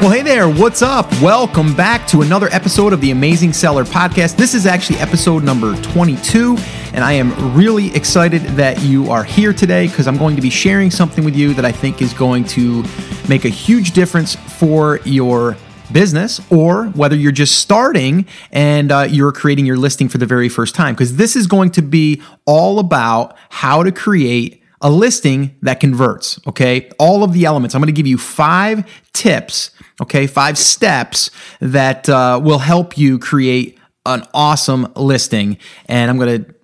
Well, hey there, what's up? Welcome back to another episode of the Amazing Seller Podcast. This is actually episode number 22, and I am really excited that you are here today because I'm going to be sharing something with you that I think is going to make a huge difference for your business or whether you're just starting and uh, you're creating your listing for the very first time because this is going to be all about how to create a listing that converts okay all of the elements i'm going to give you five tips okay five steps that uh, will help you create an awesome listing and i'm going to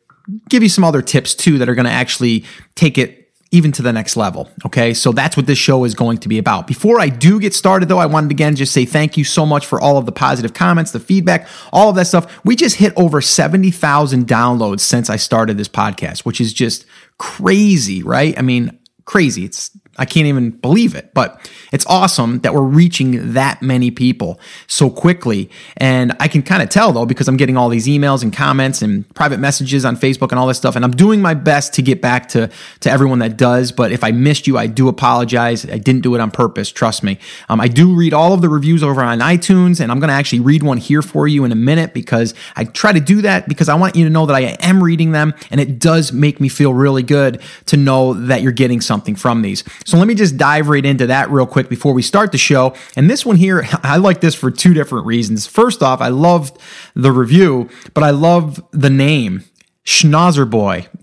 give you some other tips too that are going to actually take it even to the next level. Okay. So that's what this show is going to be about. Before I do get started, though, I wanted again just say thank you so much for all of the positive comments, the feedback, all of that stuff. We just hit over 70,000 downloads since I started this podcast, which is just crazy, right? I mean, crazy. It's I can't even believe it, but it's awesome that we're reaching that many people so quickly. And I can kind of tell though, because I'm getting all these emails and comments and private messages on Facebook and all this stuff. And I'm doing my best to get back to, to everyone that does. But if I missed you, I do apologize. I didn't do it on purpose. Trust me. Um, I do read all of the reviews over on iTunes and I'm going to actually read one here for you in a minute because I try to do that because I want you to know that I am reading them and it does make me feel really good to know that you're getting something from these. So let me just dive right into that real quick before we start the show. And this one here, I like this for two different reasons. First off, I loved the review, but I love the name. Schnauzer Boy.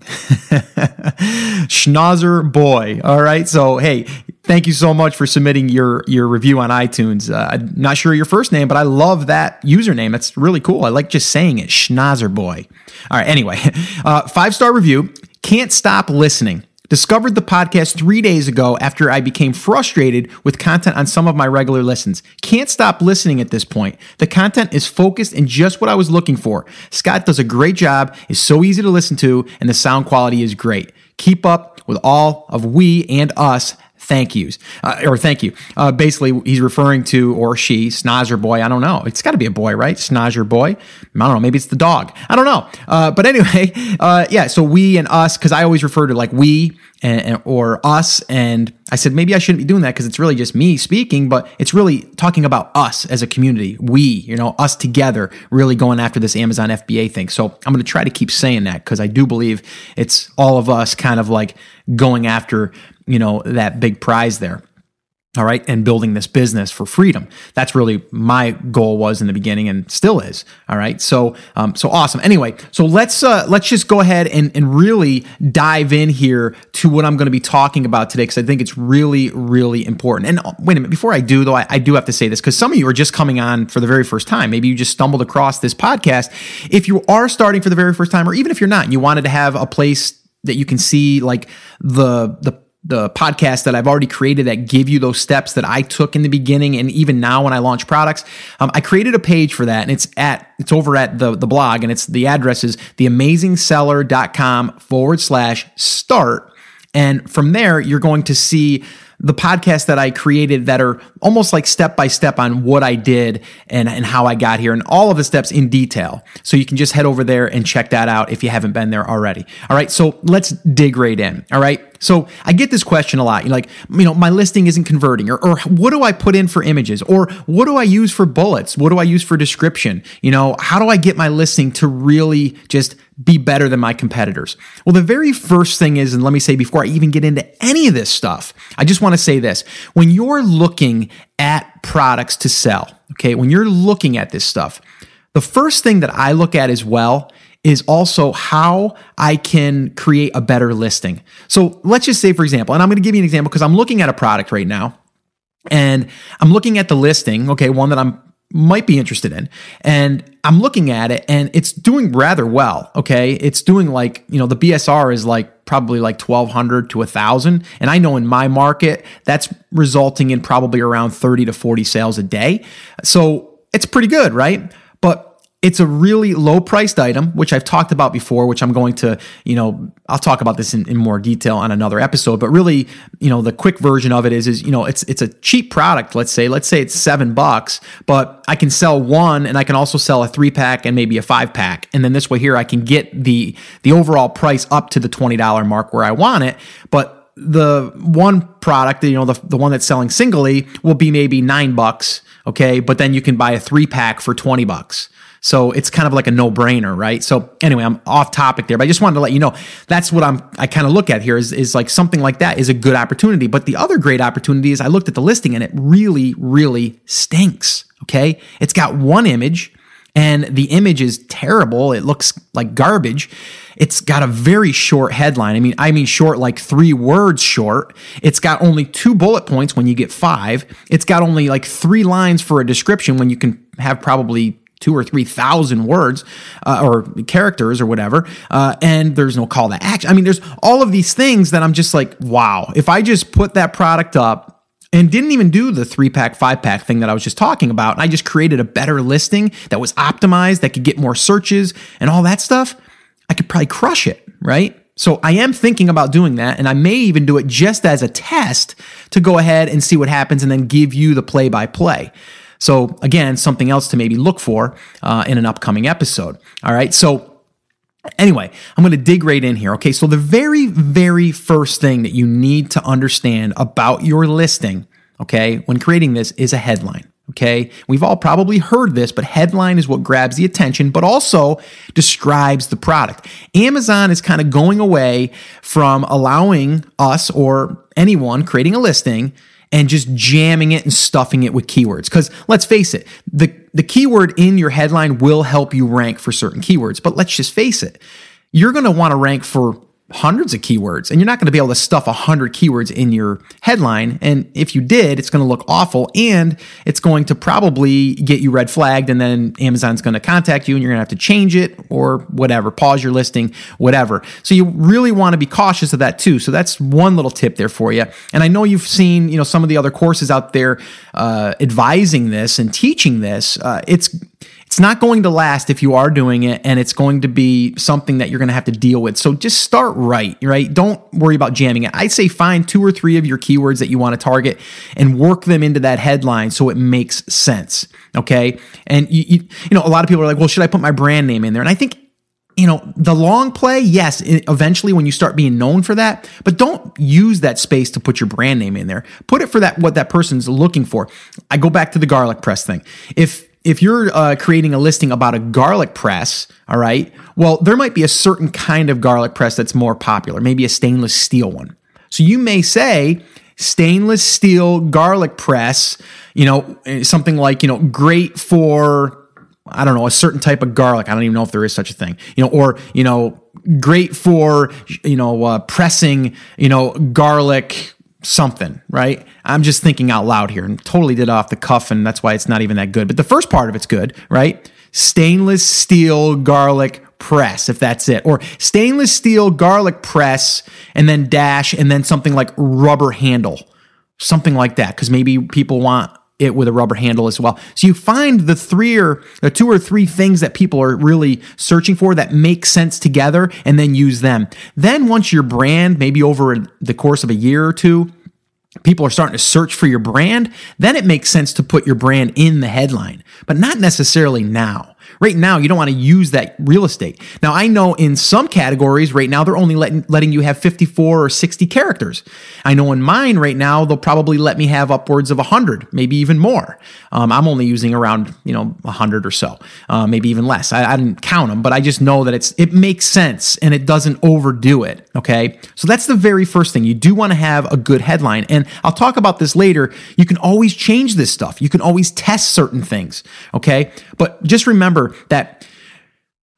Schnauzer Boy. All right. So, hey, thank you so much for submitting your your review on iTunes. Uh, I'm not sure your first name, but I love that username. It's really cool. I like just saying it. Schnauzer Boy. All right. Anyway, uh, five star review. Can't stop listening. Discovered the podcast three days ago after I became frustrated with content on some of my regular listens. Can't stop listening at this point. The content is focused and just what I was looking for. Scott does a great job, is so easy to listen to, and the sound quality is great. Keep up with all of we and us thank yous uh, or thank you. Uh, basically, he's referring to or she, Schnauzer boy. I don't know. It's got to be a boy, right? Schnauzer boy. I don't know. Maybe it's the dog. I don't know. Uh, but anyway, uh, yeah. So we and us, because I always refer to like we and, and, or us, and I said maybe I shouldn't be doing that because it's really just me speaking, but it's really talking about us as a community. We, you know, us together, really going after this Amazon FBA thing. So I'm going to try to keep saying that because I do believe it's all of us kind of like going after you know, that big prize there all right and building this business for freedom. That's really my goal was in the beginning and still is all right? So um, so awesome. Anyway so let's uh, let's just go ahead and, and really dive in here to what i'm going to be talking about today because i think it's really really important. And uh, wait a minute before i do though i, I do have to say this because some of you are just coming on for the very first time. Maybe you just stumbled across this podcast. If you are starting for the very first time or even if you're not you wanted to have a place that you can see like the the the podcast that I've already created that give you those steps that I took in the beginning and even now when I launch products. Um, I created a page for that and it's at it's over at the the blog and it's the address is theamazingseller.com forward slash start. And from there, you're going to see the podcasts that I created that are almost like step by step on what I did and, and how I got here and all of the steps in detail. So you can just head over there and check that out if you haven't been there already. All right. So let's dig right in. All right. So I get this question a lot. You're like, you know, my listing isn't converting, or, or what do I put in for images, or what do I use for bullets? What do I use for description? You know, how do I get my listing to really just be better than my competitors? Well, the very first thing is, and let me say before I even get into any of this stuff, I just want to say this. When you're looking at products to sell, okay, when you're looking at this stuff, the first thing that I look at as well is also how I can create a better listing. So let's just say, for example, and I'm going to give you an example because I'm looking at a product right now and I'm looking at the listing, okay, one that I'm might be interested in. And I'm looking at it and it's doing rather well. Okay. It's doing like, you know, the BSR is like probably like 1200 to 1000. And I know in my market, that's resulting in probably around 30 to 40 sales a day. So it's pretty good, right? But it's a really low priced item, which I've talked about before, which I'm going to, you know, I'll talk about this in, in more detail on another episode. But really, you know, the quick version of it is, is, you know, it's it's a cheap product, let's say. Let's say it's seven bucks, but I can sell one and I can also sell a three pack and maybe a five pack. And then this way here I can get the the overall price up to the $20 mark where I want it. But the one product, you know, the, the one that's selling singly will be maybe nine bucks. Okay. But then you can buy a three pack for 20 bucks. So it's kind of like a no brainer, right? So anyway, I'm off topic there, but I just wanted to let you know that's what I'm, I kind of look at here is, is like something like that is a good opportunity. But the other great opportunity is I looked at the listing and it really, really stinks. Okay. It's got one image and the image is terrible. It looks like garbage. It's got a very short headline. I mean, I mean short like 3 words short. It's got only 2 bullet points when you get 5. It's got only like 3 lines for a description when you can have probably two or three thousand words uh, or characters or whatever, uh, and there's no call to action. I mean, there's all of these things that I'm just like, wow. If I just put that product up and didn't even do the three pack, five pack thing that I was just talking about, and I just created a better listing that was optimized, that could get more searches and all that stuff, I could probably crush it, right? So I am thinking about doing that, and I may even do it just as a test to go ahead and see what happens and then give you the play by play. So, again, something else to maybe look for uh, in an upcoming episode. All right. So, anyway, I'm going to dig right in here. Okay. So, the very, very first thing that you need to understand about your listing, okay, when creating this is a headline. Okay. We've all probably heard this, but headline is what grabs the attention, but also describes the product. Amazon is kind of going away from allowing us or anyone creating a listing and just jamming it and stuffing it with keywords. Because let's face it, the, the keyword in your headline will help you rank for certain keywords. But let's just face it, you're going to want to rank for hundreds of keywords and you're not going to be able to stuff a 100 keywords in your headline and if you did it's going to look awful and it's going to probably get you red flagged and then amazon's going to contact you and you're going to have to change it or whatever pause your listing whatever. So you really want to be cautious of that too. So that's one little tip there for you and i know you've seen you know some of the other courses out there uh, advising this and teaching this. Uh, it's it's not going to last if you are doing it and it's going to be something that you're going to have to deal with. So just start right, right? Don't worry about jamming it. I'd say find two or three of your keywords that you want to target and work them into that headline so it makes sense. Okay. And you, you, you know, a lot of people are like, well, should I put my brand name in there? And I think you know, the long play, yes, eventually when you start being known for that, but don't use that space to put your brand name in there. Put it for that what that person's looking for. I go back to the garlic press thing. If if you're uh, creating a listing about a garlic press, all right, well, there might be a certain kind of garlic press that's more popular, maybe a stainless steel one. So you may say, stainless steel garlic press, you know, something like, you know, great for, I don't know, a certain type of garlic. I don't even know if there is such a thing, you know, or, you know, great for, you know, uh, pressing, you know, garlic something, right? I'm just thinking out loud here and totally did off the cuff, and that's why it's not even that good. But the first part of it's good, right? Stainless steel garlic press, if that's it. Or stainless steel garlic press, and then dash, and then something like rubber handle, something like that, because maybe people want it with a rubber handle as well. So you find the three or the two or three things that people are really searching for that make sense together and then use them. Then once your brand, maybe over the course of a year or two, people are starting to search for your brand, then it makes sense to put your brand in the headline, but not necessarily now. Right now, you don't want to use that real estate. Now, I know in some categories right now, they're only letting, letting you have 54 or 60 characters. I know in mine right now, they'll probably let me have upwards of 100, maybe even more. Um, I'm only using around, you know, 100 or so, uh, maybe even less. I, I didn't count them, but I just know that it's it makes sense and it doesn't overdo it. Okay. So that's the very first thing. You do want to have a good headline. And I'll talk about this later. You can always change this stuff. You can always test certain things. Okay. But just remember, that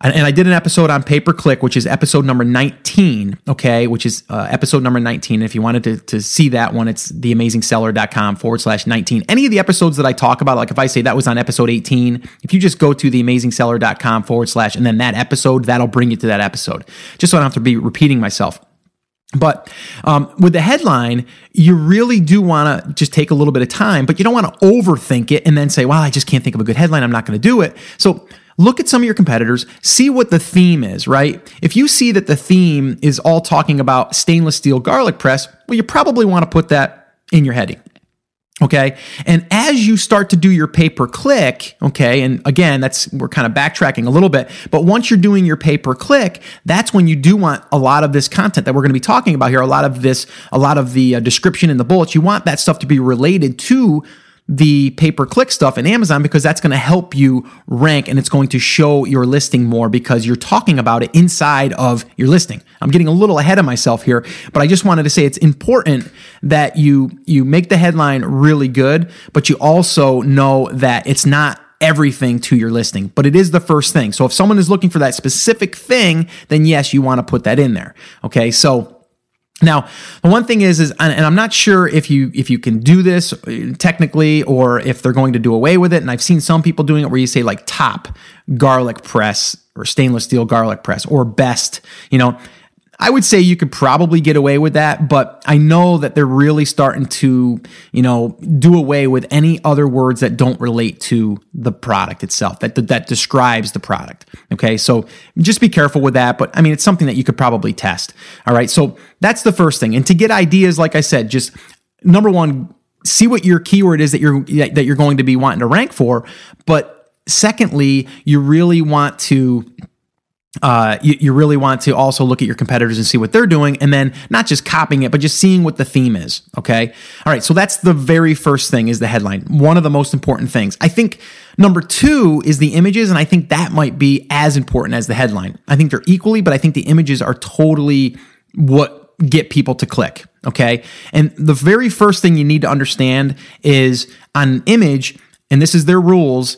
and I did an episode on pay per click, which is episode number 19, okay, which is uh, episode number 19. If you wanted to, to see that one, it's theamazingseller.com forward slash 19. Any of the episodes that I talk about, like if I say that was on episode 18, if you just go to theamazingseller.com forward slash and then that episode, that'll bring you to that episode, just so I don't have to be repeating myself. But um, with the headline, you really do want to just take a little bit of time, but you don't want to overthink it and then say, well, I just can't think of a good headline. I'm not going to do it. So look at some of your competitors, see what the theme is, right? If you see that the theme is all talking about stainless steel garlic press, well, you probably want to put that in your heading. Okay. And as you start to do your pay per click, okay, and again, that's, we're kind of backtracking a little bit, but once you're doing your pay per click, that's when you do want a lot of this content that we're going to be talking about here, a lot of this, a lot of the uh, description and the bullets, you want that stuff to be related to the pay per click stuff in Amazon because that's going to help you rank and it's going to show your listing more because you're talking about it inside of your listing. I'm getting a little ahead of myself here, but I just wanted to say it's important that you you make the headline really good, but you also know that it's not everything to your listing, but it is the first thing. So if someone is looking for that specific thing, then yes, you want to put that in there. Okay? So now, the one thing is, is, and I'm not sure if you if you can do this uh, technically, or if they're going to do away with it. And I've seen some people doing it where you say like top garlic press or stainless steel garlic press or best. You know, I would say you could probably get away with that, but I know that they're really starting to, you know, do away with any other words that don't relate to the product itself, that that describes the product. Okay, so just be careful with that. But I mean, it's something that you could probably test. All right, so that's the first thing. And to get ideas, like I said, just number one, see what your keyword is that you're that you're going to be wanting to rank for. But secondly, you really want to uh, you, you, really want to also look at your competitors and see what they're doing, and then not just copying it, but just seeing what the theme is. Okay. All right. So that's the very first thing is the headline. One of the most important things. I think number two is the images, and I think that might be as important as the headline. I think they're equally, but I think the images are totally what get people to click. Okay. And the very first thing you need to understand is on an image, and this is their rules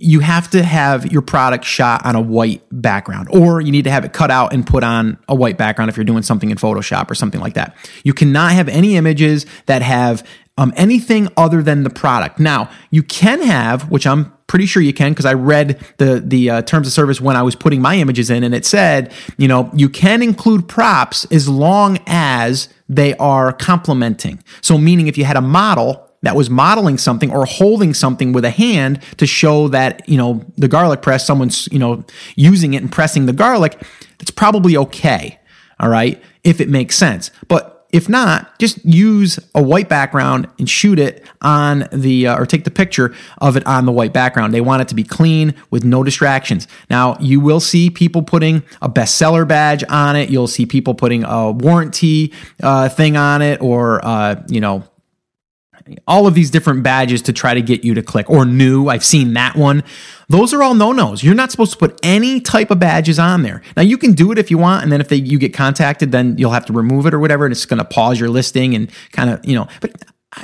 you have to have your product shot on a white background, or you need to have it cut out and put on a white background if you're doing something in Photoshop or something like that. You cannot have any images that have um, anything other than the product. Now, you can have, which I'm pretty sure you can because I read the the uh, terms of service when I was putting my images in, and it said, you know, you can include props as long as they are complementing. So, meaning if you had a model that was modeling something or holding something with a hand to show that, you know, the garlic press, someone's, you know, using it and pressing the garlic, it's probably okay. All right. If it makes sense. But if not, just use a white background and shoot it on the, uh, or take the picture of it on the white background. They want it to be clean with no distractions. Now, you will see people putting a bestseller badge on it. You'll see people putting a warranty uh, thing on it or, uh, you know, all of these different badges to try to get you to click or new. I've seen that one. Those are all no-nos. You're not supposed to put any type of badges on there. Now you can do it if you want, and then if they, you get contacted, then you'll have to remove it or whatever, and it's going to pause your listing and kind of you know. But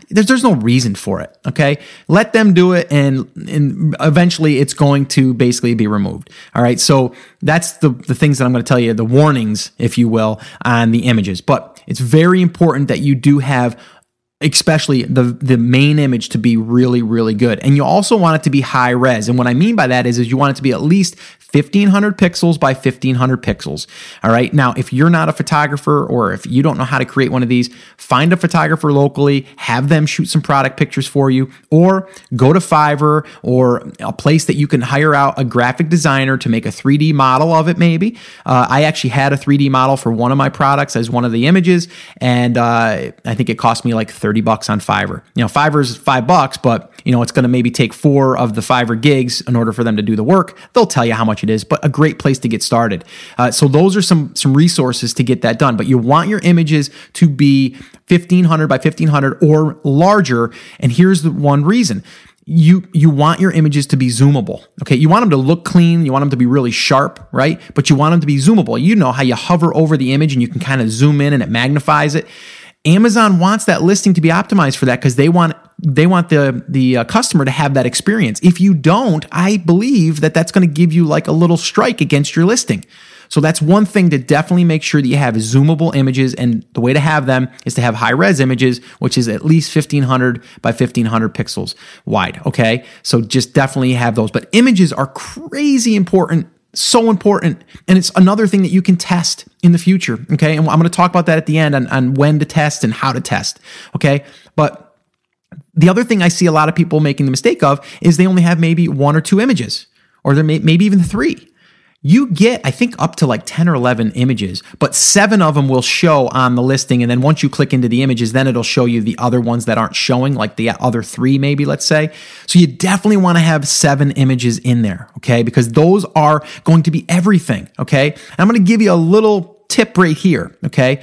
there's there's no reason for it. Okay, let them do it, and and eventually it's going to basically be removed. All right, so that's the the things that I'm going to tell you, the warnings, if you will, on the images. But it's very important that you do have especially the the main image to be really really good. And you also want it to be high res. And what i mean by that is is you want it to be at least 1500 pixels by 1500 pixels. All right. Now, if you're not a photographer or if you don't know how to create one of these, find a photographer locally, have them shoot some product pictures for you, or go to Fiverr or a place that you can hire out a graphic designer to make a 3D model of it, maybe. Uh, I actually had a 3D model for one of my products as one of the images, and uh, I think it cost me like 30 bucks on Fiverr. You know, Fiverr's five bucks, but you know, it's going to maybe take four of the Fiverr gigs in order for them to do the work. They'll tell you how much it is, but a great place to get started. Uh, so those are some some resources to get that done. But you want your images to be 1500 by 1500 or larger. And here's the one reason you you want your images to be zoomable. Okay, you want them to look clean, you want them to be really sharp, right? But you want them to be zoomable. You know how you hover over the image and you can kind of zoom in and it magnifies it. Amazon wants that listing to be optimized for that because they want they want the the uh, customer to have that experience. If you don't, I believe that that's going to give you like a little strike against your listing. So that's one thing to definitely make sure that you have zoomable images. And the way to have them is to have high res images, which is at least 1500 by 1500 pixels wide. Okay. So just definitely have those. But images are crazy important so important. And it's another thing that you can test in the future. Okay. And I'm going to talk about that at the end on, on when to test and how to test. Okay. But the other thing I see a lot of people making the mistake of is they only have maybe one or two images, or there may, maybe even three. You get, I think, up to like 10 or 11 images, but seven of them will show on the listing. And then once you click into the images, then it'll show you the other ones that aren't showing, like the other three, maybe, let's say. So you definitely want to have seven images in there, okay? Because those are going to be everything, okay? And I'm going to give you a little tip right here, okay?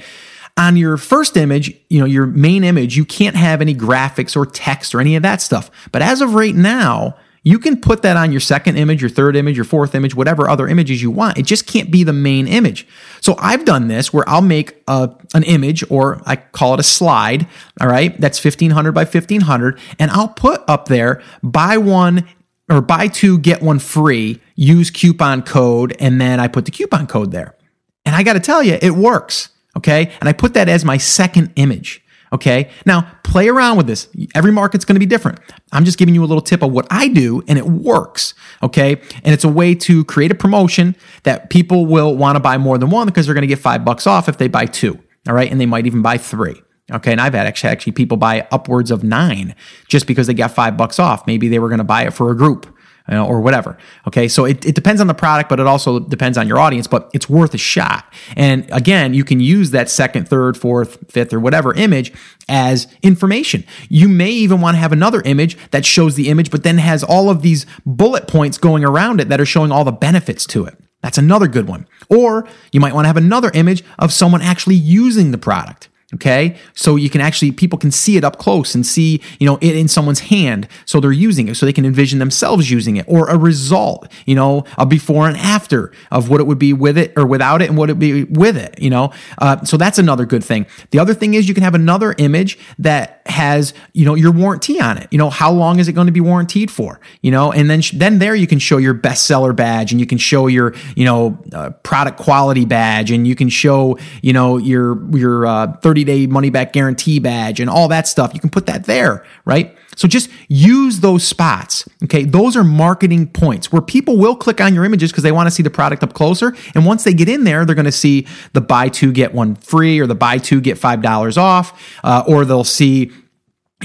On your first image, you know, your main image, you can't have any graphics or text or any of that stuff. But as of right now, you can put that on your second image, your third image, your fourth image, whatever other images you want. It just can't be the main image. So I've done this where I'll make a, an image or I call it a slide. All right. That's 1500 by 1500. And I'll put up there buy one or buy two, get one free, use coupon code. And then I put the coupon code there. And I got to tell you, it works. Okay. And I put that as my second image. Okay. Now play around with this. Every market's going to be different. I'm just giving you a little tip of what I do and it works. Okay. And it's a way to create a promotion that people will want to buy more than one because they're going to get five bucks off if they buy two. All right. And they might even buy three. Okay, and I've had actually, actually people buy upwards of nine just because they got five bucks off. Maybe they were going to buy it for a group or whatever. Okay. So it, it depends on the product, but it also depends on your audience, but it's worth a shot. And again, you can use that second, third, fourth, fifth, or whatever image as information. You may even want to have another image that shows the image, but then has all of these bullet points going around it that are showing all the benefits to it. That's another good one. Or you might want to have another image of someone actually using the product. Okay. So you can actually, people can see it up close and see, you know, it in someone's hand. So they're using it so they can envision themselves using it or a result, you know, a before and after of what it would be with it or without it and what it would be with it, you know. Uh, so that's another good thing. The other thing is you can have another image that has, you know, your warranty on it. You know, how long is it going to be warranted for? You know, and then, sh- then there you can show your bestseller badge and you can show your, you know, uh, product quality badge and you can show, you know, your, your, uh, 30 30 day money back guarantee badge and all that stuff. You can put that there, right? So just use those spots. Okay. Those are marketing points where people will click on your images because they want to see the product up closer. And once they get in there, they're going to see the buy two, get one free or the buy two, get $5 off, uh, or they'll see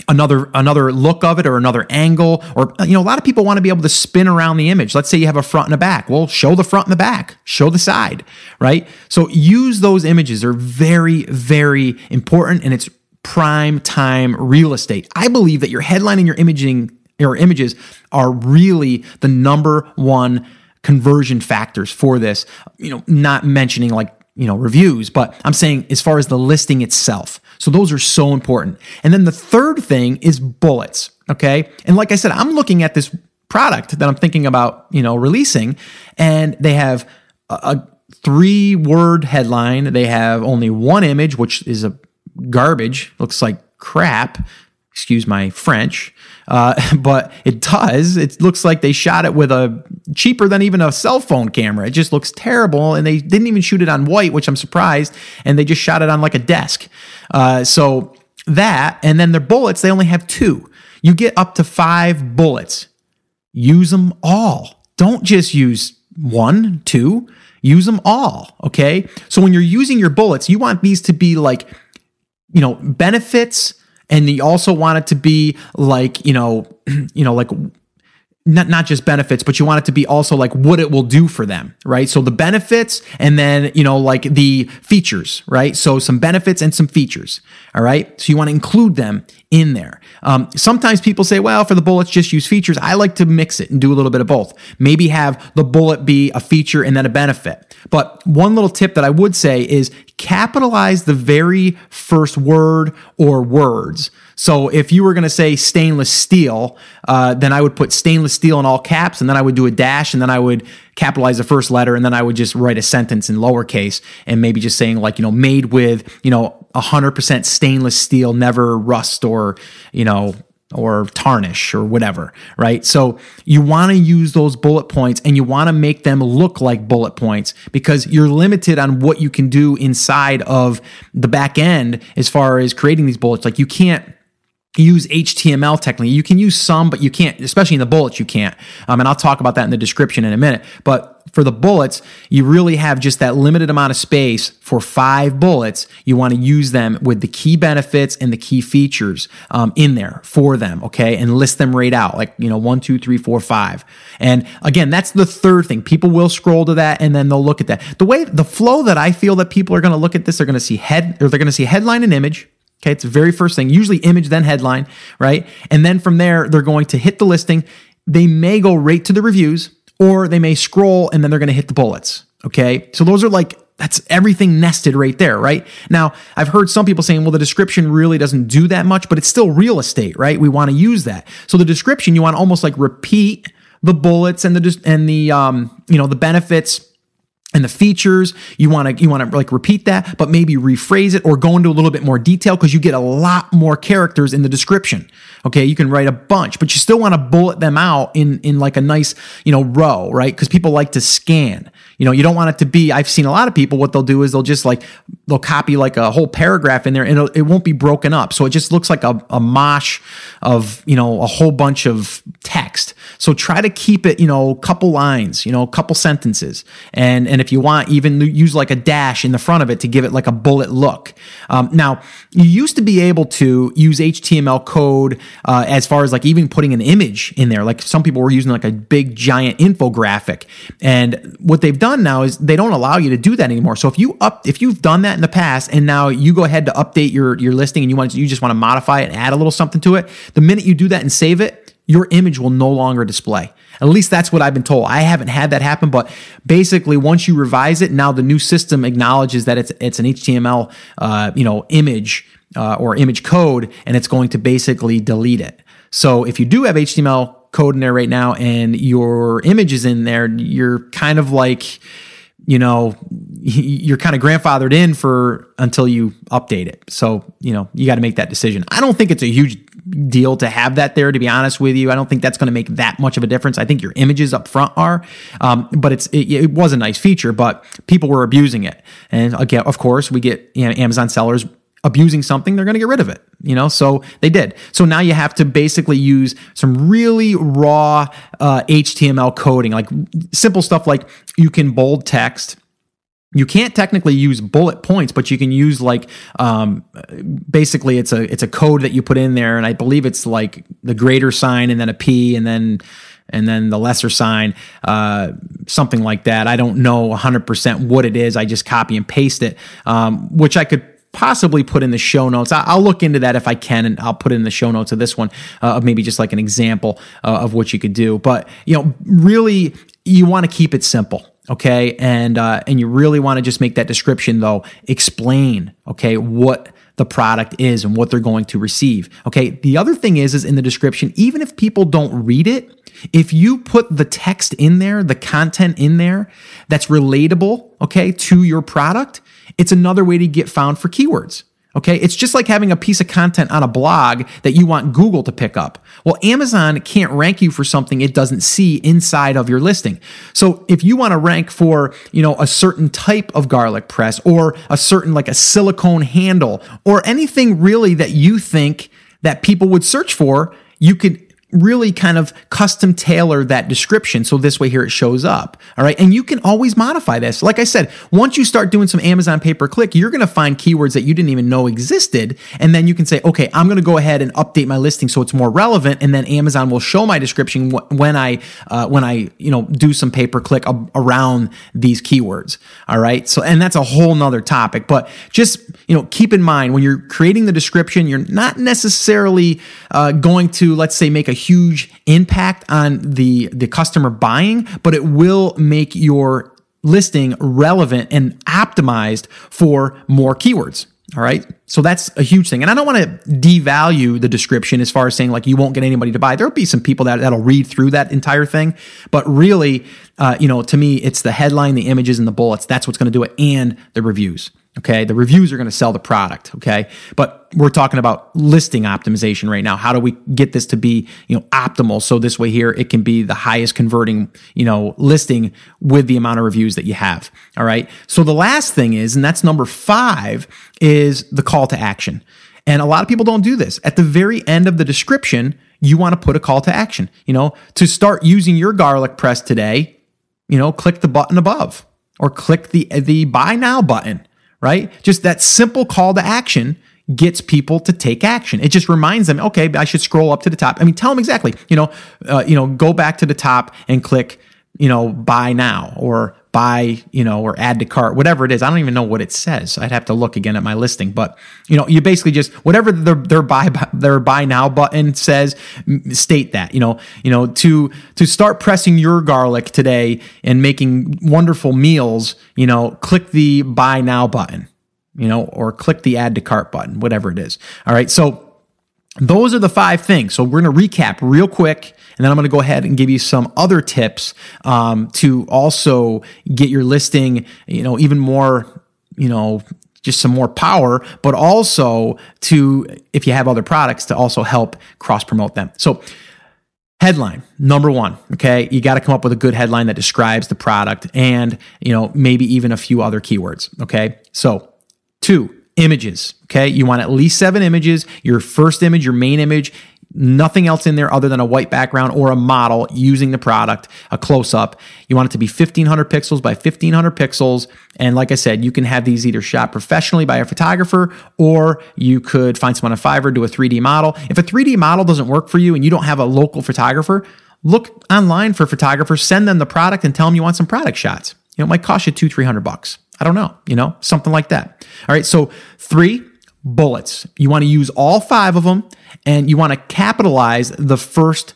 another another look of it or another angle or you know a lot of people want to be able to spin around the image. Let's say you have a front and a back. Well show the front and the back. Show the side right? So use those images. They're very very important and it's prime time real estate. I believe that your headline and your imaging your images are really the number one conversion factors for this. You know not mentioning like you know reviews but i'm saying as far as the listing itself so those are so important. And then the third thing is bullets okay? And like i said i'm looking at this product that i'm thinking about you know releasing and they have a, a three word headline. They have only one image which is a garbage looks like crap. Excuse my French, uh, but it does. It looks like they shot it with a cheaper than even a cell phone camera. It just looks terrible, and they didn't even shoot it on white, which I'm surprised. And they just shot it on like a desk. Uh, so that, and then their bullets, they only have two. You get up to five bullets. Use them all. Don't just use one, two. Use them all. Okay. So when you're using your bullets, you want these to be like, you know, benefits and you also want it to be like you know you know like not, not just benefits, but you want it to be also like what it will do for them, right? So the benefits and then, you know, like the features, right? So some benefits and some features, all right? So you want to include them in there. Um, sometimes people say, well, for the bullets, just use features. I like to mix it and do a little bit of both. Maybe have the bullet be a feature and then a benefit. But one little tip that I would say is capitalize the very first word or words. So if you were going to say stainless steel, uh, then I would put stainless steel in all caps, and then I would do a dash, and then I would capitalize the first letter, and then I would just write a sentence in lowercase, and maybe just saying like you know made with you know 100% stainless steel, never rust or you know or tarnish or whatever, right? So you want to use those bullet points and you want to make them look like bullet points because you're limited on what you can do inside of the back end as far as creating these bullets. Like you can't use HTML technically. You can use some, but you can't, especially in the bullets, you can't. Um, and I'll talk about that in the description in a minute. But for the bullets, you really have just that limited amount of space for five bullets. You want to use them with the key benefits and the key features um, in there for them, okay? And list them right out, like, you know, one, two, three, four, five. And again, that's the third thing. People will scroll to that and then they'll look at that. The way, the flow that I feel that people are going to look at this, they're going to see head, or they're going to see headline and image Okay, it's the very first thing, usually image, then headline, right? And then from there, they're going to hit the listing. They may go right to the reviews, or they may scroll and then they're going to hit the bullets. Okay, so those are like, that's everything nested right there, right? Now, I've heard some people saying, well, the description really doesn't do that much, but it's still real estate, right? We want to use that. So the description, you want to almost like repeat the bullets and the, and the, um, you know, the benefits and the features you want to you want to like repeat that but maybe rephrase it or go into a little bit more detail because you get a lot more characters in the description okay you can write a bunch but you still want to bullet them out in in like a nice you know row right because people like to scan you know, you don't want it to be. I've seen a lot of people. What they'll do is they'll just like they'll copy like a whole paragraph in there, and it won't be broken up. So it just looks like a, a mosh of you know a whole bunch of text. So try to keep it you know a couple lines, you know, a couple sentences, and and if you want, even use like a dash in the front of it to give it like a bullet look. Um, now you used to be able to use HTML code uh, as far as like even putting an image in there. Like some people were using like a big giant infographic, and what they've done now is they don't allow you to do that anymore. So if you up if you've done that in the past and now you go ahead to update your your listing and you want you just want to modify it and add a little something to it, the minute you do that and save it, your image will no longer display. At least that's what I've been told. I haven't had that happen, but basically, once you revise it, now the new system acknowledges that it's it's an HTML, uh, you know, image uh, or image code, and it's going to basically delete it. So if you do have HTML code in there right now and your image is in there, you're kind of like, you know, you're kind of grandfathered in for until you update it. So, you know, you got to make that decision. I don't think it's a huge deal to have that there, to be honest with you. I don't think that's going to make that much of a difference. I think your images up front are, um, but it's, it, it, was a nice feature, but people were abusing it. And again, of course, we get you know, Amazon sellers abusing something, they're going to get rid of it. You know, so they did. So now you have to basically use some really raw uh, HTML coding, like simple stuff like you can bold text. You can't technically use bullet points, but you can use like um, basically it's a it's a code that you put in there, and I believe it's like the greater sign and then a p and then and then the lesser sign, uh, something like that. I don't know 100% what it is. I just copy and paste it, um, which I could possibly put in the show notes. I'll look into that if I can, and I'll put in the show notes of this one uh, of maybe just like an example uh, of what you could do. But you know, really, you want to keep it simple okay and uh, and you really want to just make that description though explain okay what the product is and what they're going to receive okay the other thing is is in the description even if people don't read it if you put the text in there the content in there that's relatable okay to your product it's another way to get found for keywords. Okay. It's just like having a piece of content on a blog that you want Google to pick up. Well, Amazon can't rank you for something it doesn't see inside of your listing. So if you want to rank for, you know, a certain type of garlic press or a certain like a silicone handle or anything really that you think that people would search for, you could really kind of custom tailor that description so this way here it shows up all right? And you can always modify this. Like i said once you start doing some amazon pay per click you're going to find keywords that you didn't even know existed and then you can say okay i'm going to go ahead and update my listing so it's more relevant and then amazon will show my description when i uh, when i you know do some pay per click around these keywords all right? So and that's a whole nother topic but just you know keep in mind when you're creating the description you're not necessarily uh, going to let's say make a huge impact on the the customer buying, but it will make your listing relevant and optimized for more keywords. All right. So that's a huge thing. And I don't want to devalue the description as far as saying like you won't get anybody to buy. There'll be some people that, that'll read through that entire thing. But really, uh, you know, to me, it's the headline, the images, and the bullets. That's what's going to do it and the reviews. Okay. The reviews are going to sell the product. Okay. But we're talking about listing optimization right now. How do we get this to be, you know, optimal? So this way here, it can be the highest converting, you know, listing with the amount of reviews that you have. All right. So the last thing is, and that's number five is the call to action. And a lot of people don't do this. At the very end of the description, you want to put a call to action. You know, to start using your garlic press today, you know, click the button above or click the the buy now button, right? Just that simple call to action gets people to take action. It just reminds them, okay, I should scroll up to the top. I mean, tell them exactly, you know, uh, you know, go back to the top and click, you know, buy now or buy, you know, or add to cart, whatever it is. I don't even know what it says. I'd have to look again at my listing, but you know, you basically just whatever their their buy their buy now button says, state that. You know, you know to to start pressing your garlic today and making wonderful meals. You know, click the buy now button. You know, or click the add to cart button, whatever it is. All right, so. Those are the five things. So we're going to recap real quick and then I'm going to go ahead and give you some other tips um, to also get your listing, you know, even more, you know, just some more power, but also to, if you have other products, to also help cross promote them. So, headline number one okay? You got to come up with a good headline that describes the product and you know maybe even a few other keywords okay? So two images okay? You want at least seven images your first image your main image nothing else in there other than a white background or a model using the product, a close up. You want it to be 1500 pixels by 1500 pixels. And like I said, you can have these either shot professionally by a photographer or you could find someone on Fiverr, do a 3D model. If a 3D model doesn't work for you and you don't have a local photographer, look online for photographers, send them the product and tell them you want some product shots. You know, it might cost you two, 300 bucks. I don't know, you know, something like that. All right. So three, bullets. You want to use all five of them and you want to capitalize the first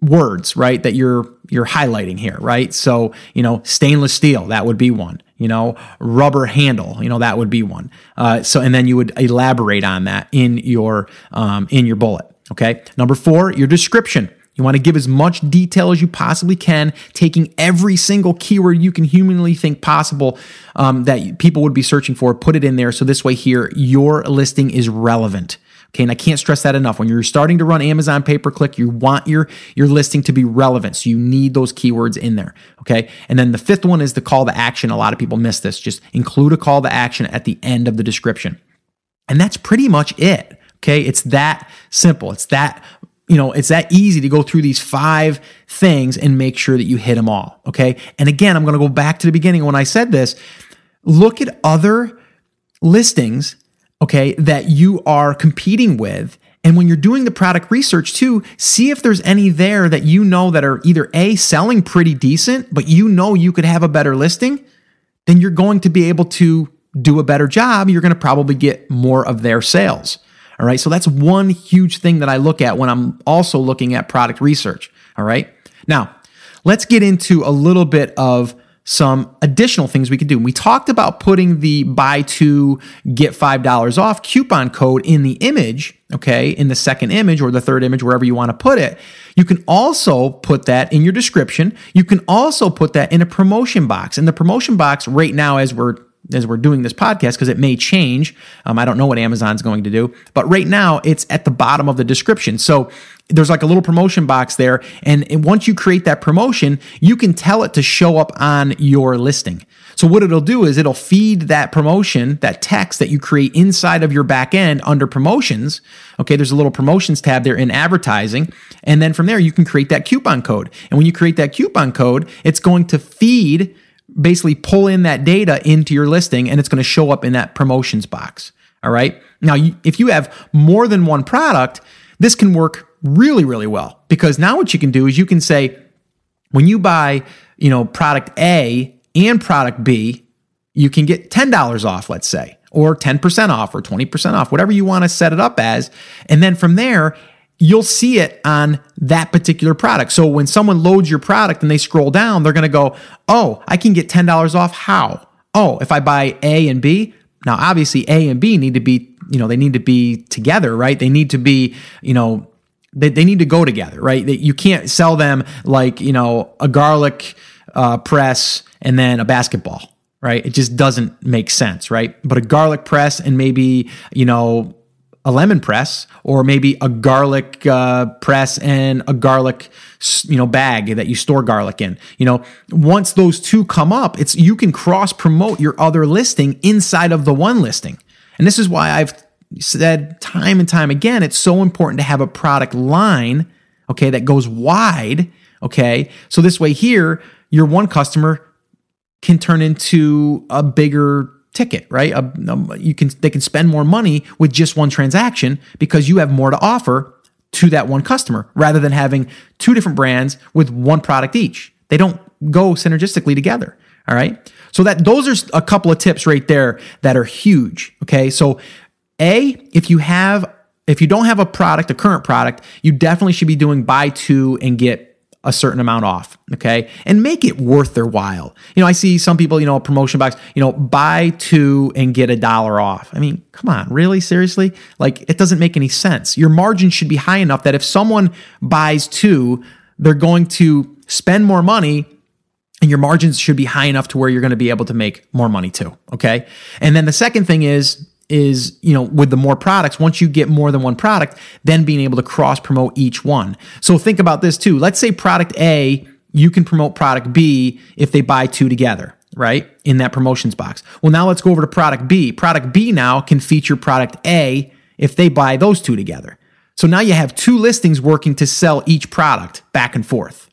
words, right? That you're you're highlighting here, right? So, you know, stainless steel, that would be one. You know, rubber handle, you know, that would be one. Uh, so, and then you would elaborate on that in your um, in your bullet. Okay. Number four, your description. You want to give as much detail as you possibly can, taking every single keyword you can humanly think possible um, that people would be searching for, put it in there. So this way, here, your listing is relevant. Okay, and I can't stress that enough. When you're starting to run Amazon pay per click, you want your your listing to be relevant. So you need those keywords in there. Okay, and then the fifth one is the call to action. A lot of people miss this. Just include a call to action at the end of the description, and that's pretty much it. Okay, it's that simple. It's that you know, it's that easy to go through these five things and make sure that you hit them all. Okay. And again, I'm going to go back to the beginning when I said this. Look at other listings, okay, that you are competing with. And when you're doing the product research too, see if there's any there that you know that are either A, selling pretty decent, but you know you could have a better listing, then you're going to be able to do a better job. You're going to probably get more of their sales. All right. So that's one huge thing that I look at when I'm also looking at product research. All right. Now, let's get into a little bit of some additional things we could do. We talked about putting the buy two, get $5 off coupon code in the image, okay, in the second image or the third image, wherever you want to put it. You can also put that in your description. You can also put that in a promotion box. In the promotion box right now, as we're as we're doing this podcast because it may change. Um, I don't know what Amazon's going to do, but right now it's at the bottom of the description. So there's like a little promotion box there. And, and once you create that promotion, you can tell it to show up on your listing. So what it'll do is it'll feed that promotion, that text that you create inside of your back end under promotions. Okay, there's a little promotions tab there in advertising. And then from there, you can create that coupon code. And when you create that coupon code, it's going to feed basically pull in that data into your listing and it's going to show up in that promotions box. All right. Now, if you have more than one product, this can work really, really well because now what you can do is you can say, when you buy, you know, product A and product B, you can get $10 off, let's say, or 10% off or 20% off, whatever you want to set it up as. And then from there, you'll see it on that particular product. So when someone loads your product and they scroll down, they're going to go, Oh, I can get $10 off. How? Oh, if I buy A and B. Now, obviously, A and B need to be, you know, they need to be together, right? They need to be, you know, they, they need to go together, right? You can't sell them like, you know, a garlic uh, press and then a basketball, right? It just doesn't make sense, right? But a garlic press and maybe, you know, a lemon press or maybe a garlic uh, press and a garlic you know bag that you store garlic in you know once those two come up it's you can cross promote your other listing inside of the one listing and this is why i've said time and time again, it's so important to have a product line, okay, that goes wide, okay? So this way here, your one customer can turn into a bigger ticket, right? A, a, you can they can spend more money with just one transaction because you have more to offer to that one customer rather than having two different brands with one product each. They don't go synergistically together. All right. So that those are a couple of tips right there that are huge. Okay. So A, if you have if you don't have a product, a current product, you definitely should be doing buy two and get a certain amount off, okay? And make it worth their while. You know, I see some people, you know, promotion box, you know, buy two and get a dollar off. I mean, come on, really? Seriously? Like, it doesn't make any sense. Your margin should be high enough that if someone buys two, they're going to spend more money and your margins should be high enough to where you're going to be able to make more money too, okay? And then the second thing is is, you know, with the more products, once you get more than one product, then being able to cross promote each one. So think about this too. Let's say product A, you can promote product B if they buy two together, right? In that promotions box. Well, now let's go over to product B. Product B now can feature product A if they buy those two together. So now you have two listings working to sell each product back and forth.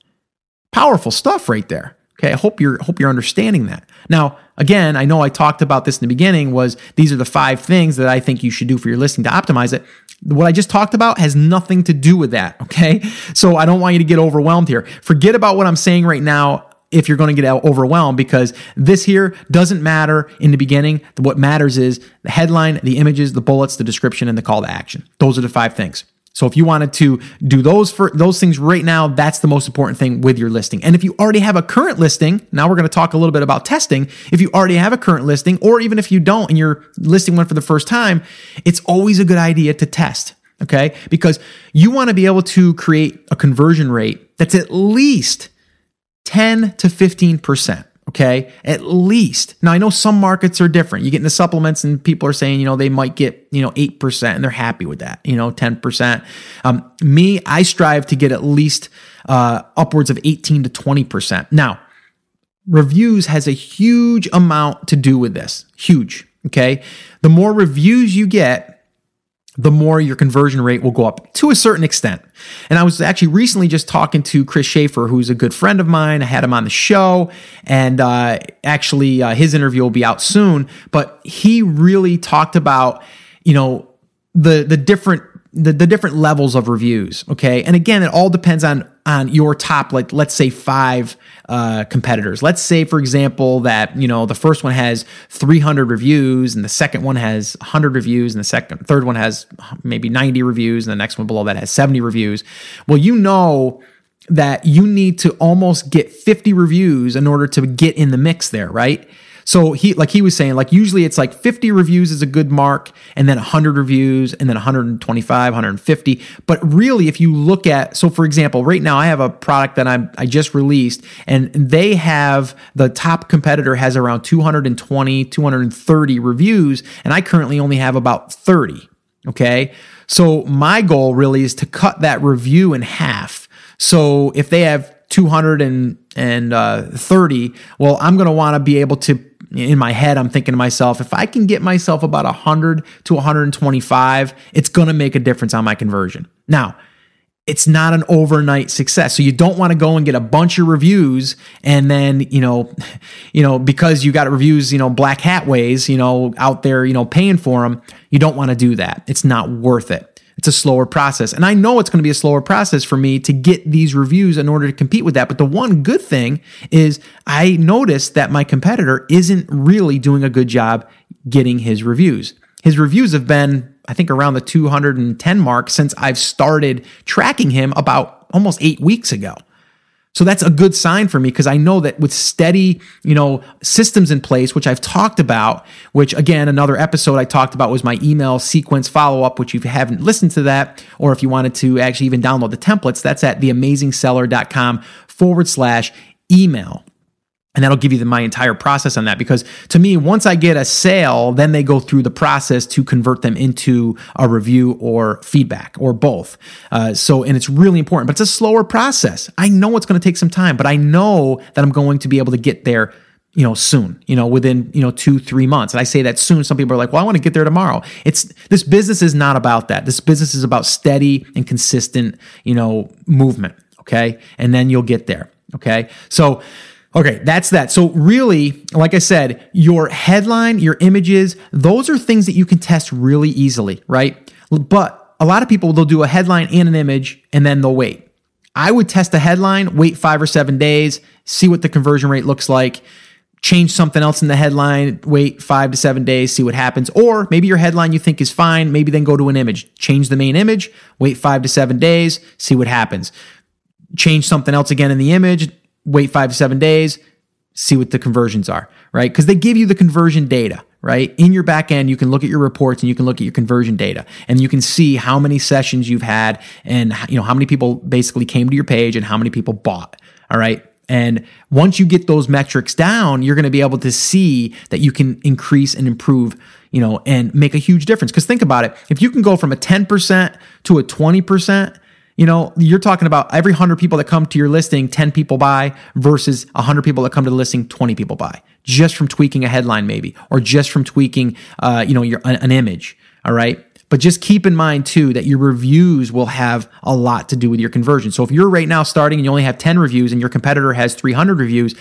Powerful stuff right there. Okay, I hope you're hope you're understanding that. Now, again, I know I talked about this in the beginning was these are the five things that I think you should do for your listing to optimize it. What I just talked about has nothing to do with that, okay? So I don't want you to get overwhelmed here. Forget about what I'm saying right now if you're going to get overwhelmed because this here doesn't matter in the beginning. What matters is the headline, the images, the bullets, the description, and the call to action. Those are the five things. So if you wanted to do those for those things right now, that's the most important thing with your listing. And if you already have a current listing, now we're going to talk a little bit about testing. If you already have a current listing, or even if you don't and you're listing one for the first time, it's always a good idea to test. Okay. Because you want to be able to create a conversion rate that's at least 10 to 15%. Okay. At least. Now I know some markets are different. You get into supplements and people are saying, you know, they might get, you know, 8% and they're happy with that, you know, 10%. Um, me, I strive to get at least uh, upwards of 18 to 20%. Now, reviews has a huge amount to do with this. Huge. Okay. The more reviews you get, the more your conversion rate will go up to a certain extent. And I was actually recently just talking to Chris Schaefer, who's a good friend of mine. I had him on the show, and uh, actually, uh, his interview will be out soon. But he really talked about, you know, the the different the, the different levels of reviews okay? And again it all depends on on your top like let's say five uh, competitors. Let's say for example that you know the first one has 300 reviews and the second one has 100 reviews and the second third one has maybe 90 reviews and the next one below that has 70 reviews. Well you know that you need to almost get 50 reviews in order to get in the mix there right so he, like he was saying, like usually it's like 50 reviews is a good mark, and then 100 reviews, and then 125, 150. But really, if you look at, so for example, right now I have a product that I'm I just released, and they have the top competitor has around 220, 230 reviews, and I currently only have about 30. Okay, so my goal really is to cut that review in half. So if they have 230, uh, well, I'm going to want to be able to in my head, I'm thinking to myself, if I can get myself about 100 to 125, it's going to make a difference on my conversion. Now, it's not an overnight success. So you don't want to go and get a bunch of reviews and then, you know, you know, because you got reviews, you know, black hat ways, you know, out there, you know, paying for them, you don't want to do that. It's not worth it. It's a slower process. And I know it's going to be a slower process for me to get these reviews in order to compete with that. But the one good thing is I noticed that my competitor isn't really doing a good job getting his reviews. His reviews have been, I think, around the 210 mark since I've started tracking him about almost eight weeks ago. So that's a good sign for me because I know that with steady, you know, systems in place, which I've talked about, which again, another episode I talked about was my email sequence follow up, which if you haven't listened to that, or if you wanted to actually even download the templates, that's at theamazingseller.com forward slash email. And that'll give you the, my entire process on that. Because to me, once I get a sale, then they go through the process to convert them into a review or feedback or both. Uh, so, and it's really important, but it's a slower process. I know it's going to take some time, but I know that I'm going to be able to get there you know, soon, you know, within, you know, two, three months. And I say that soon. Some people are like, well, I want to get there tomorrow. It's this business is not about that. This business is about steady and consistent, you know, movement. Okay. And then you'll get there. Okay. So, okay, that's that. So, really, like I said, your headline, your images, those are things that you can test really easily, right? But a lot of people, they'll do a headline and an image and then they'll wait. I would test a headline, wait five or seven days, see what the conversion rate looks like change something else in the headline, wait five to seven days, see what happens. Or maybe your headline you think is fine, maybe then go to an image, change the main image, wait five to seven days, see what happens. Change something else again in the image, wait five to seven days, see what the conversions are, right? Because they give you the conversion data, right? In your back end, you can look at your reports and you can look at your conversion data and you can see how many sessions you've had and you know how many people basically came to your page and how many people bought. All right. And once you get those metrics down, you're going to be able to see that you can increase and improve, you know, and make a huge difference. Because think about it. If you can go from a 10% to a 20%, you know, you're talking about every 100 people that come to your listing, 10 people buy versus 100 people that come to the listing, 20 people buy just from tweaking a headline maybe or just from tweaking uh, you know, your an image, all right? But just keep in mind too that your reviews will have a lot to do with your conversion. So if you're right now starting and you only have 10 reviews and your competitor has 300 reviews,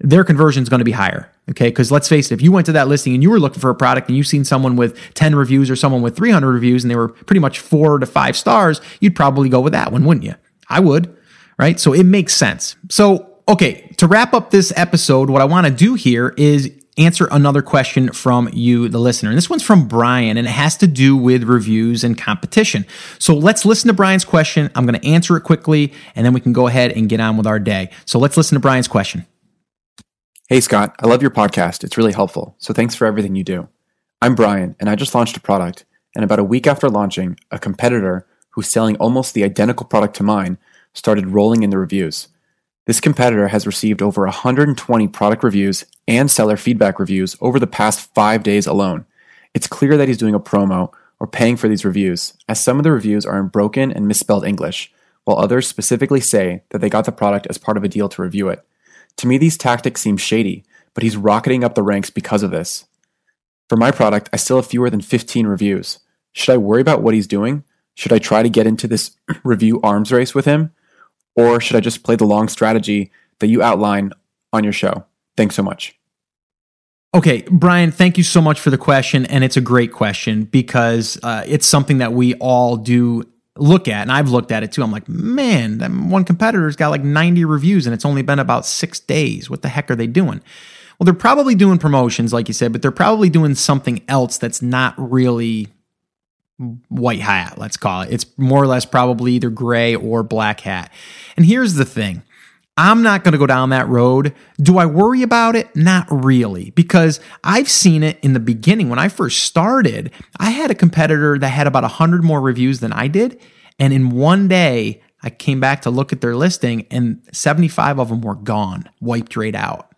their conversion is going to be higher. Okay. Because let's face it, if you went to that listing and you were looking for a product and you've seen someone with 10 reviews or someone with 300 reviews and they were pretty much four to five stars, you'd probably go with that one, wouldn't you? I would. Right. So it makes sense. So, okay. To wrap up this episode, what I want to do here is answer another question from you, the listener. And this one's from Brian, and it has to do with reviews and competition. So let's listen to Brian's question. I'm going to answer it quickly, and then we can go ahead and get on with our day. So let's listen to Brian's question. Hey, Scott, I love your podcast. It's really helpful. So thanks for everything you do. I'm Brian, and I just launched a product. And about a week after launching, a competitor who's selling almost the identical product to mine started rolling in the reviews. This competitor has received over 120 product reviews and seller feedback reviews over the past five days alone. It's clear that he's doing a promo or paying for these reviews, as some of the reviews are in broken and misspelled English, while others specifically say that they got the product as part of a deal to review it. To me, these tactics seem shady, but he's rocketing up the ranks because of this. For my product, I still have fewer than 15 reviews. Should I worry about what he's doing? Should I try to get into this review arms race with him? Or should I just play the long strategy that you outline on your show? Thanks so much. Okay, Brian, thank you so much for the question. And it's a great question because uh, it's something that we all do look at. And I've looked at it too. I'm like, man, that one competitor's got like 90 reviews and it's only been about six days. What the heck are they doing? Well, they're probably doing promotions, like you said, but they're probably doing something else that's not really white hat, let's call it. It's more or less probably either gray or black hat. And here's the thing I'm not going to go down that road. Do I worry about it? Not really, because I've seen it in the beginning. When I first started, I had a competitor that had about 100 more reviews than I did. And in one day, I came back to look at their listing, and 75 of them were gone, wiped right out.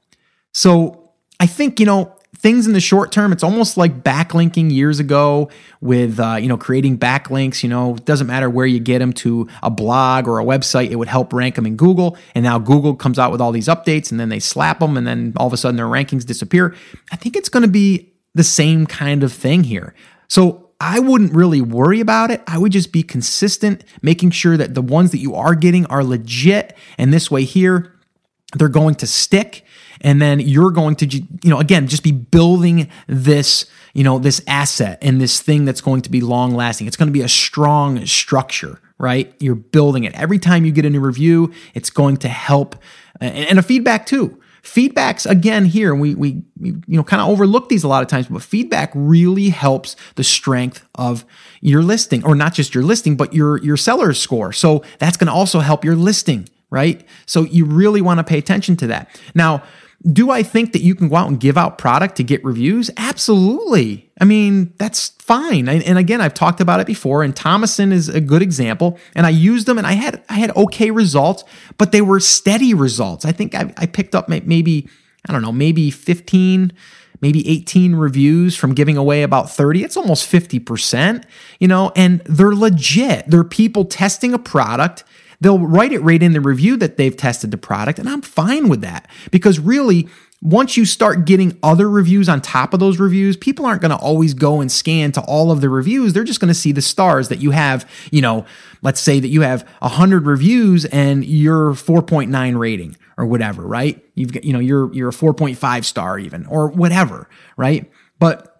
So I think, you know, things in the short term it's almost like backlinking years ago with uh, you know creating backlinks you know it doesn't matter where you get them to a blog or a website it would help rank them in google and now google comes out with all these updates and then they slap them and then all of a sudden their rankings disappear i think it's going to be the same kind of thing here so I wouldn't really worry about it. I would just be consistent, making sure that the ones that you are getting are legit. And this way, here, they're going to stick and then you're going to you know again just be building this you know this asset and this thing that's going to be long lasting it's going to be a strong structure right? You're building it. Every time you get a new review it's going to help and a feedback too. Feedbacks again here we we you know kind of overlook these a lot of times but feedback really helps the strength of your listing or not just your listing but your your seller's score. So that's going to also help your listing right? So you really want to pay attention to that. Now do I think that you can go out and give out product to get reviews? Absolutely. I mean, that's fine. And again, I've talked about it before, and Tomoson is a good example. And I used them, and I had I had okay results, but they were steady results. I think I, I picked up maybe I don't know, maybe fifteen maybe 18 reviews from giving away about 30. It's almost 50%, you know, and they're legit. They're people testing a product They'll write it right in the review that they've tested the product, and I'm fine with that because really, once you start getting other reviews on top of those reviews, people aren't going to always go and scan to all of the reviews. They're just going to see the stars that you have, you know, let's say that you have 100 reviews and you're 4.9 rating or whatever, right? You've got, you know, you're you're a 4.5 star even or whatever, right? But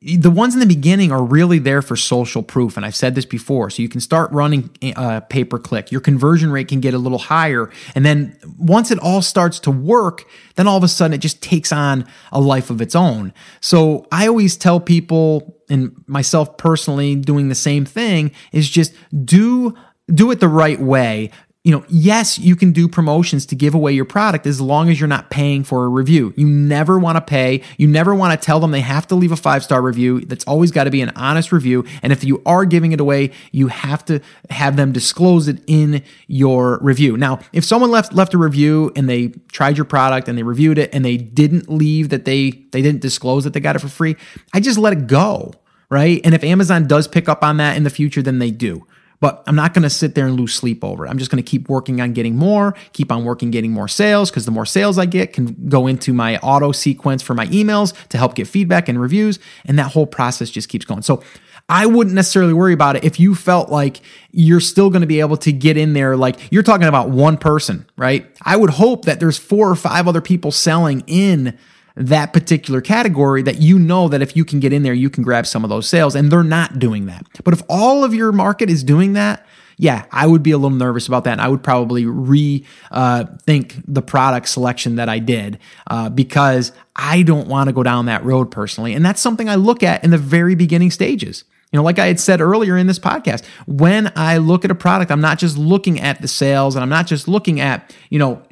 the ones in the beginning are really there for social proof and i've said this before so you can start running uh, pay per click your conversion rate can get a little higher and then once it all starts to work then all of a sudden it just takes on a life of its own. So i always tell people and myself personally doing the same thing is just do do it the right way you know, yes, you can do promotions to give away your product as long as you're not paying for a review. You never want to pay. You never want to tell them they have to leave a five star review. That's always got to be an honest review. And if you are giving it away, you have to have them disclose it in your review. Now, if someone left left a review and they tried your product and they reviewed it and they didn't leave that they they didn't disclose that they got it for free, I just let it go right? And if Amazon does pick up on that in the future, then they do. But I'm not going to sit there and lose sleep over it. I'm just going to keep working on getting more, keep on working getting more sales because the more sales I get can go into my auto sequence for my emails to help get feedback and reviews. And that whole process just keeps going. So I wouldn't necessarily worry about it if you felt like you're still going to be able to get in there. Like you're talking about one person, right? I would hope that there's four or five other people selling in that particular category that you know that if you can get in there, you can grab some of those sales, and they're not doing that. But if all of your market is doing that, yeah, I would be a little nervous about that. And I would probably rethink uh, the product selection that I did uh, because I don't want to go down that road personally. And that's something I look at in the very beginning stages. You know, like I had said earlier in this podcast, when I look at a product, I'm not just looking at the sales and I'm not just looking at, you know,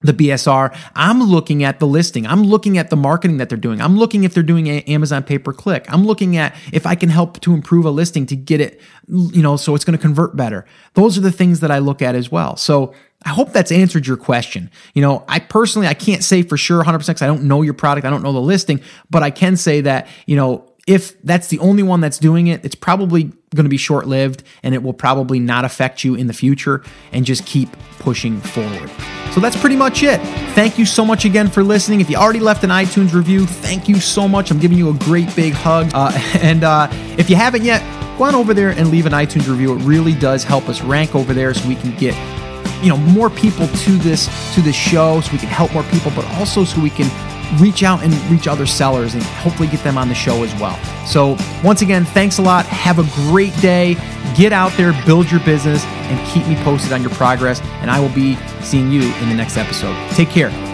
the BSR. I'm looking at the listing. I'm looking at the marketing that they're doing. I'm looking if they're doing Amazon pay per click. I'm looking at if I can help to improve a listing to get it, you know, so it's going to convert better. Those are the things that I look at as well. So I hope that's answered your question. You know, I personally, I can't say for sure 100% because I don't know your product. I don't know the listing, but I can say that, you know, if that's the only one that's doing it, it's probably going to be short lived and it will probably not affect you in the future and just keep pushing forward. So that's pretty much it. Thank you so much again for listening. If you already left an iTunes review, thank you so much. I'm giving you a great big hug. Uh, and uh, if you haven't yet, go on over there and leave an iTunes review. It really does help us rank over there so we can get you know more people to this to this show so we can help more people but also so we can reach out and reach other sellers and hopefully get them on the show as well. So, once again, thanks a lot. Have a great day. Get out there, build your business, and keep me posted on your progress. And I will be seeing you in the next episode. Take care.